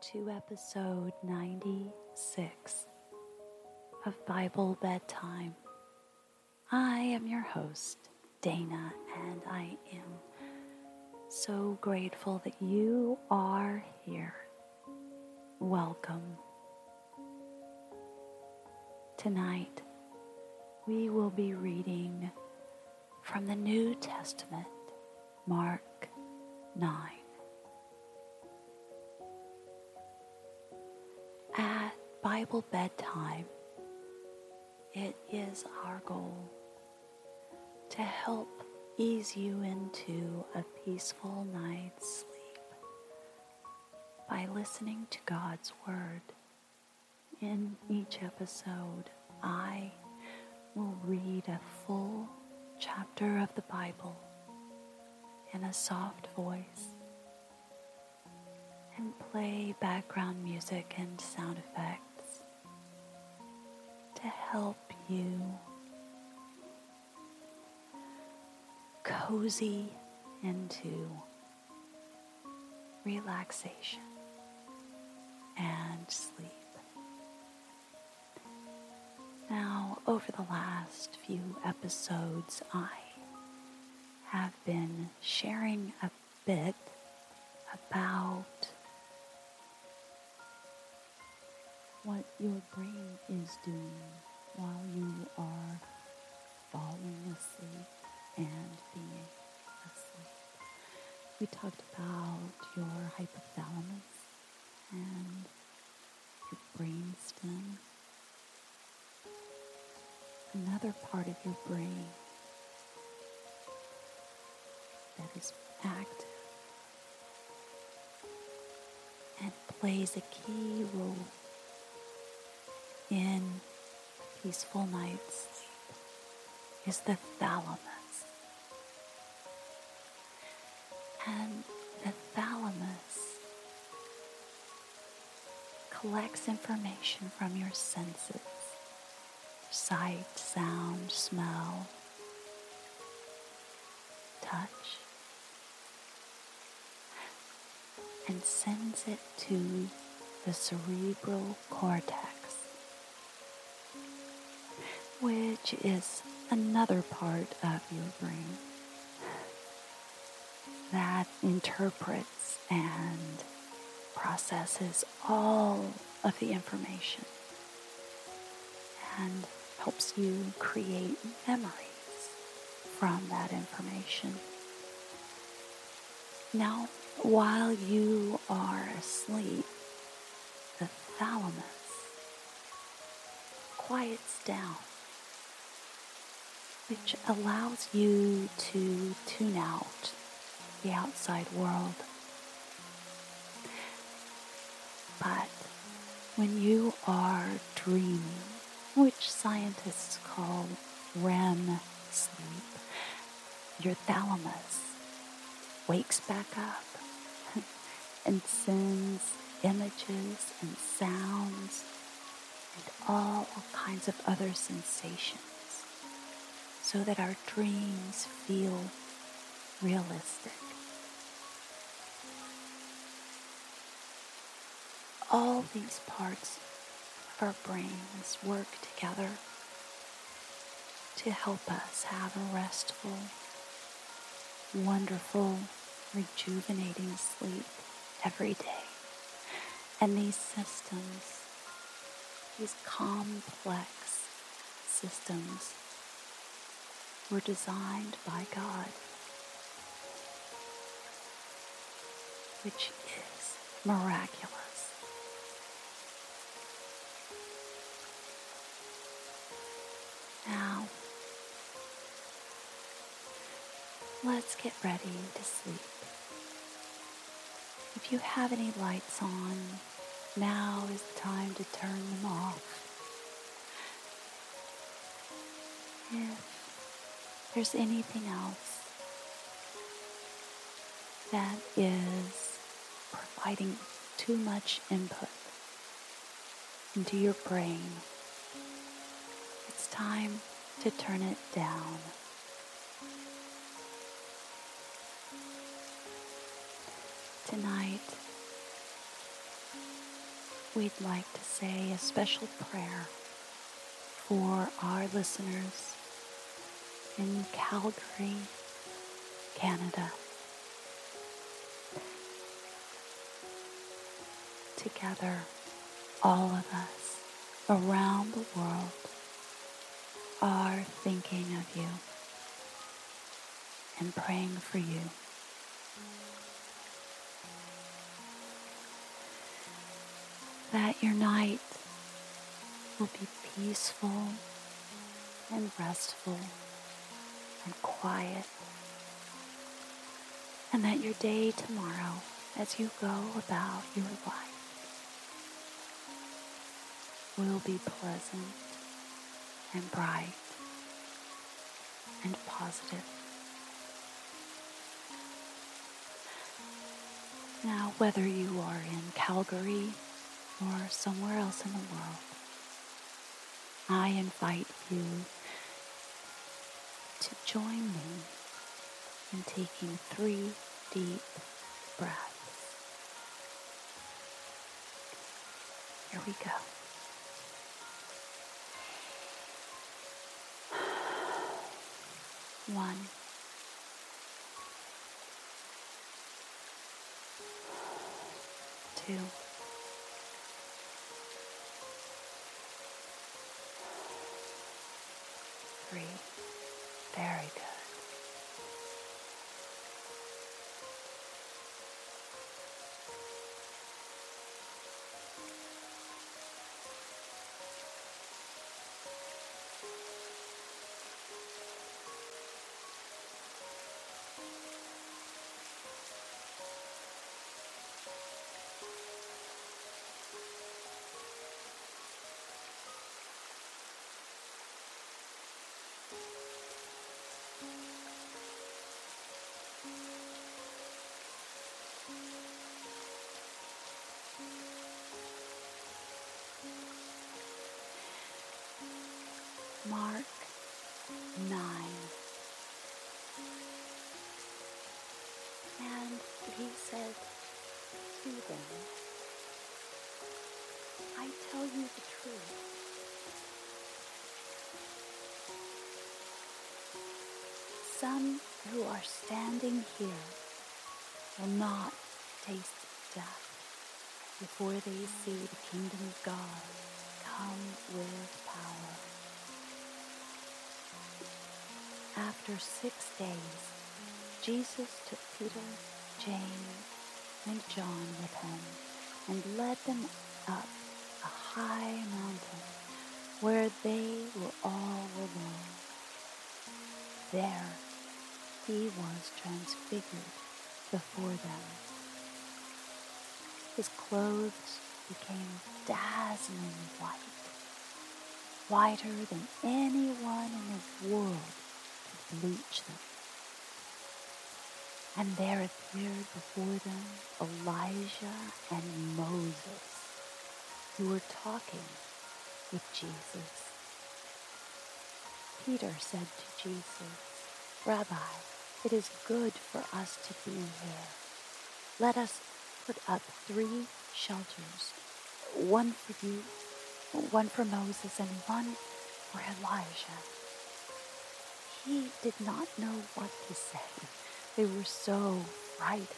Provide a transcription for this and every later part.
To episode 96 of Bible Bedtime. I am your host, Dana, and I am so grateful that you are here. Welcome. Tonight, we will be reading from the New Testament, Mark 9. At Bible bedtime, it is our goal to help ease you into a peaceful night's sleep by listening to God's Word. In each episode, I will read a full chapter of the Bible in a soft voice and play background music and sound effects to help you cozy into relaxation and sleep. Now, over the last few episodes, I have been sharing a bit about what your brain is doing while you are falling asleep and being asleep. We talked about your hypothalamus and your brainstem. Another part of your brain that is active and plays a key role in peaceful night's is the thalamus. And the thalamus collects information from your senses sight, sound, smell, touch, and sends it to the cerebral cortex which is another part of your brain that interprets and processes all of the information and helps you create memories from that information. Now, while you are asleep, the thalamus quiets down which allows you to tune out the outside world. But when you are dreaming, which scientists call REM sleep, your thalamus wakes back up and sends images and sounds and all kinds of other sensations so that our dreams feel realistic. All these parts of our brains work together to help us have a restful, wonderful, rejuvenating sleep every day. And these systems, these complex systems, were designed by God, which is miraculous. Now, let's get ready to sleep. If you have any lights on, now is the time to turn them off. If there's anything else that is providing too much input into your brain, it's time to turn it down. Tonight, we'd like to say a special prayer for our listeners in Calgary, Canada. Together, all of us around the world are thinking of you and praying for you. That your night will be peaceful and restful and quiet. And that your day tomorrow, as you go about your life, will be pleasant and bright and positive. Now, whether you are in Calgary or somewhere else in the world, I invite you join me in taking three deep breaths. Here we go. One. Two. Some who are standing here will not taste death before they see the kingdom of God come with power. After six days, Jesus took Peter, James, and John with him and led them up a high mountain where they were all alone. There he was transfigured before them. His clothes became dazzling white, whiter than anyone in the world could bleach them. And there appeared before them Elijah and Moses, who were talking with Jesus. Peter said to Jesus, Rabbi, it is good for us to be here. Let us put up three shelters, one for you, one for Moses, and one for Elijah. He did not know what to say. They were so frightened.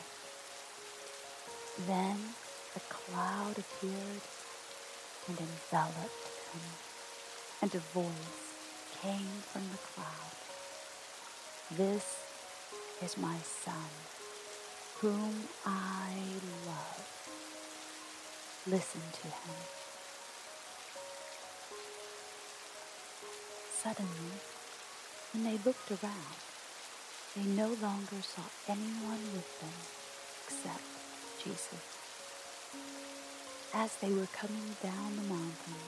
Then a cloud appeared and enveloped them, and a voice came from the cloud. This is my son, whom I love. Listen to him. Suddenly, when they looked around, they no longer saw anyone with them except Jesus. As they were coming down the mountain,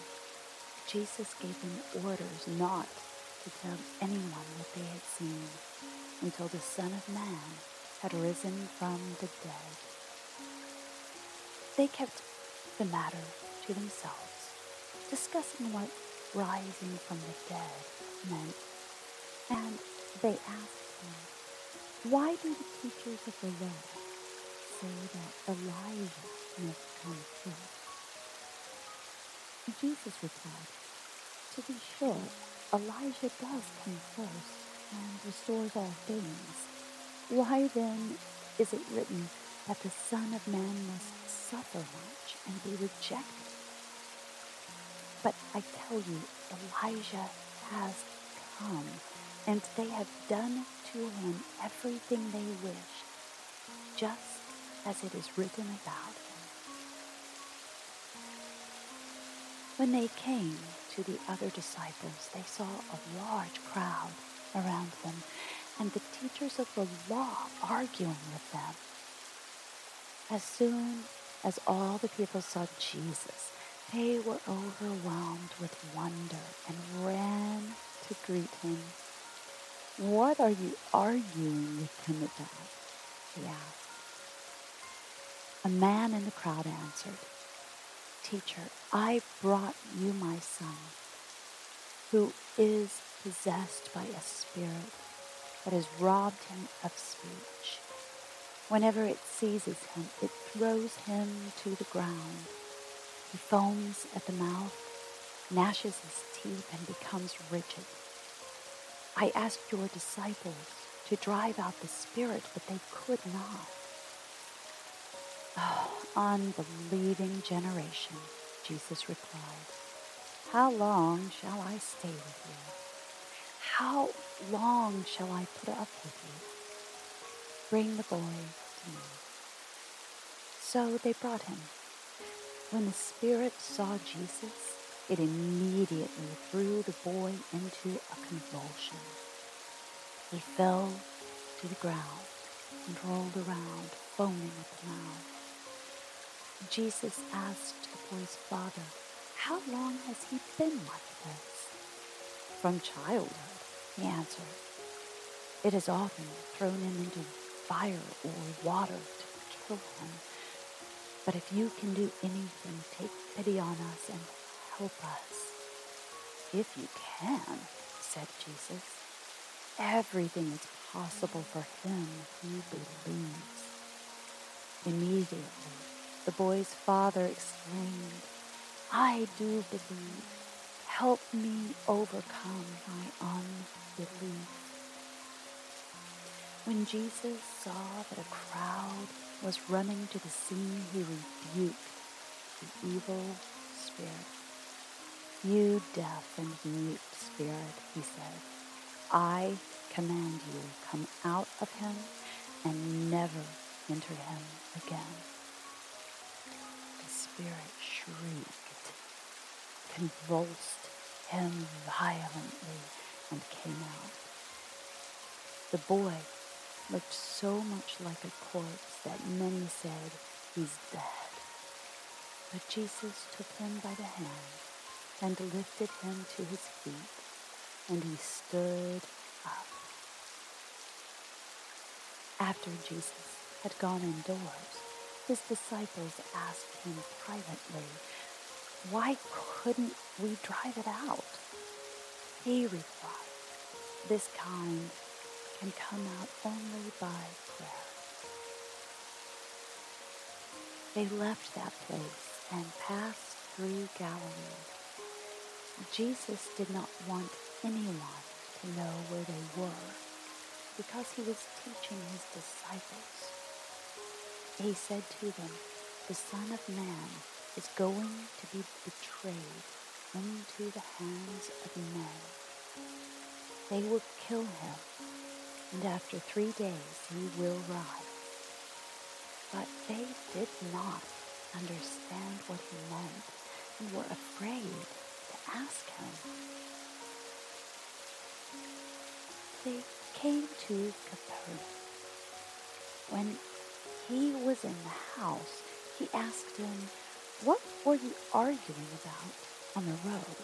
Jesus gave them orders not to tell anyone what they had seen until the Son of Man had risen from the dead. They kept the matter to themselves, discussing what rising from the dead meant and they asked him, Why do the teachers of the law say that Elijah must come first? Jesus replied, To be sure, Elijah does come first and restores all things. Why then is it written that the Son of Man must suffer much and be rejected? But I tell you, Elijah has come, and they have done to him everything they wished, just as it is written about him. When they came to the other disciples, they saw a large crowd around them and the teachers of the law arguing with them. As soon as all the people saw Jesus, they were overwhelmed with wonder and ran to greet him. What are you arguing with him about? he asked. A man in the crowd answered, Teacher, I brought you my son, who is possessed by a spirit that has robbed him of speech. Whenever it seizes him, it throws him to the ground. He foams at the mouth, gnashes his teeth, and becomes rigid. I asked your disciples to drive out the spirit, but they could not. Oh, unbelieving generation, Jesus replied. How long shall I stay with you? How long shall I put up with you? Bring the boy to me. So they brought him. When the spirit saw Jesus, it immediately threw the boy into a convulsion. He fell to the ground and rolled around, foaming at the mouth. Jesus asked the boy's father, How long has he been like this? From childhood, he answered. It is often thrown him into fire or water to kill him. But if you can do anything, take pity on us and help us. If you can, said Jesus. Everything is possible for him who believes. Immediately, the boy's father exclaimed, I do believe. Help me overcome my unbelief. When Jesus saw that a crowd was running to the scene, he rebuked the evil spirit. You deaf and mute spirit, he said, I command you, come out of him and never enter him again. The spirit shrieked, convulsed him violently, and came out. The boy looked so much like a corpse that many said, He's dead. But Jesus took him by the hand and lifted him to his feet, and he stood up. After Jesus had gone indoors, his disciples asked him privately, Why couldn't we drive it out? He replied, This kind can come out only by prayer. They left that place and passed through Galilee. Jesus did not want anyone to know where they were because he was teaching his disciples. He said to them, The Son of Man is going to be betrayed into the hands of men. They will kill him, and after three days he will rise. But they did not understand what he meant and were afraid to ask him. They came to Capernaum. When he was in the house, he asked him, What were you arguing about on the road?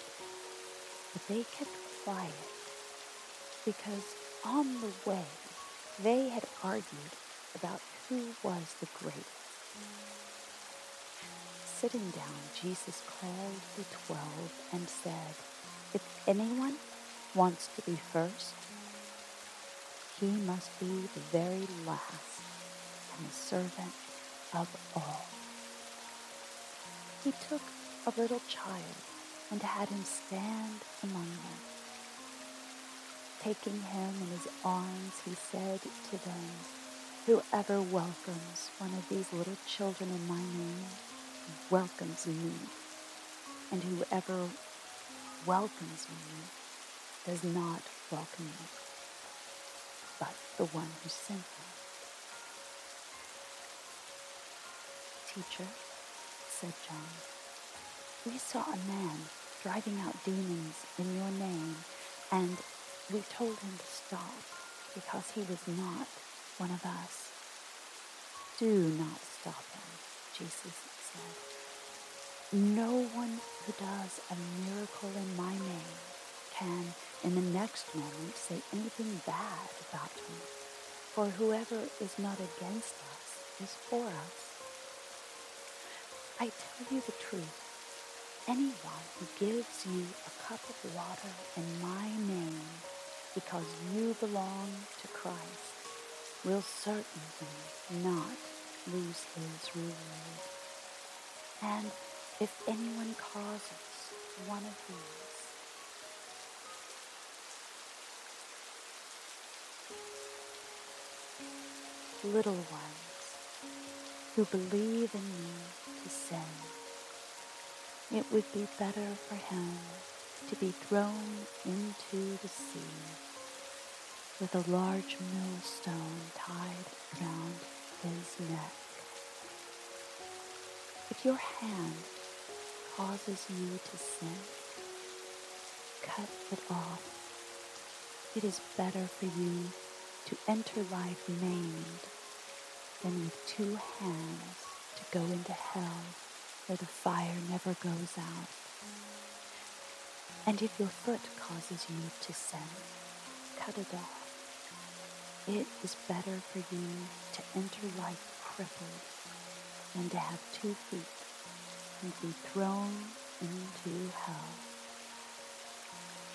But they kept quiet because on the way they had argued about who was the greatest. Sitting down, Jesus called the twelve and said, If anyone wants to be first, he must be the very last and the servant of all. He took a little child and had him stand among them. Taking him in his arms, he said to them, Whoever welcomes one of these little children in my name welcomes me, and whoever welcomes me does not welcome me, but the one who sent me. Teacher, said John, we saw a man driving out demons in your name, and we told him to stop because he was not one of us. Do not stop him, Jesus said. No one who does a miracle in my name can, in the next moment, say anything bad about me. For whoever is not against us is for us. I tell you the truth. Anyone who gives you a cup of water in my name because you belong to Christ will certainly not lose his reward. And if anyone causes one of these little ones who believe in me to sin, it would be better for him to be thrown into the sea with a large millstone tied around his neck. If your hand causes you to sin, cut it off. It is better for you to enter life maimed than with two hands to go into hell where the fire never goes out. And if your foot causes you to sin, cut it off. It is better for you to enter life crippled than to have two feet and be thrown into hell.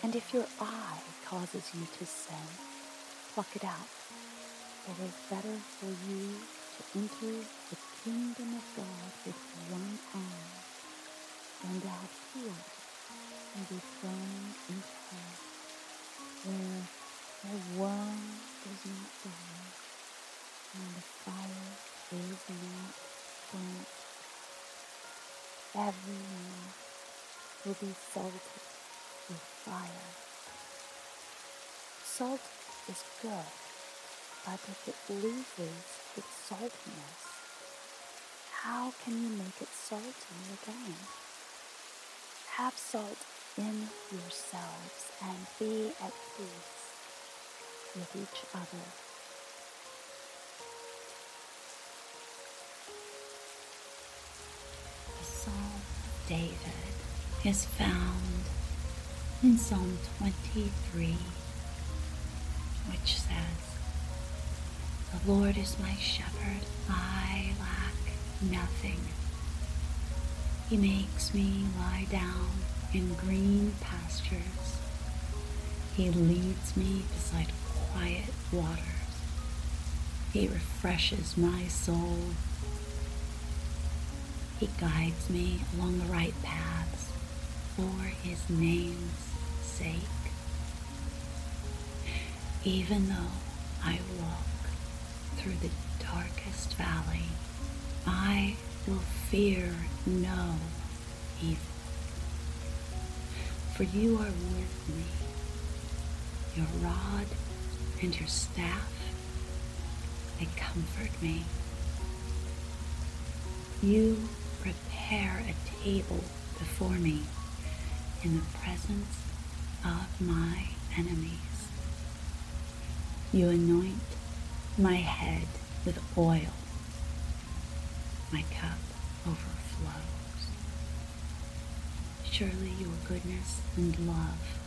And if your eye causes you to sin, pluck it out. It is better for you to enter the kingdom of God with one eye than to have two eyes and be thrown into hell, where the worm does not die and the fire is not burnt. Everyone will be salted with fire. Salt is good but if it loses its saltiness, how can you make it salty again? Have salt in yourselves and be at peace with each other. The Psalm of David is found in Psalm 23, which says, Lord is my shepherd, I lack nothing. He makes me lie down in green pastures. He leads me beside quiet waters. He refreshes my soul. He guides me along the right paths for his name's sake. Even though I walk through the darkest valley, I will fear no evil. For you are with me, your rod and your staff, they comfort me. You prepare a table before me in the presence of my enemies. You anoint my head with oil. My cup overflows. Surely your goodness and love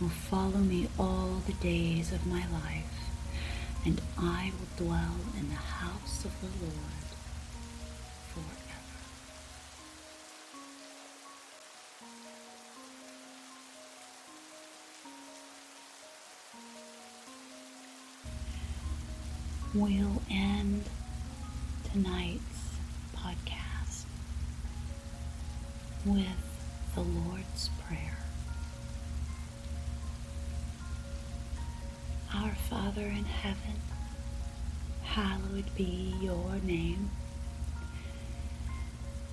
will follow me all the days of my life, and I will dwell in the house of the Lord we'll end tonight's podcast with the Lord's Prayer. Our Father in heaven, hallowed be your name.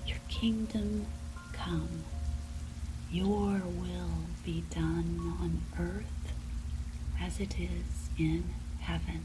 Your kingdom come, your will be done on earth as it is in heaven.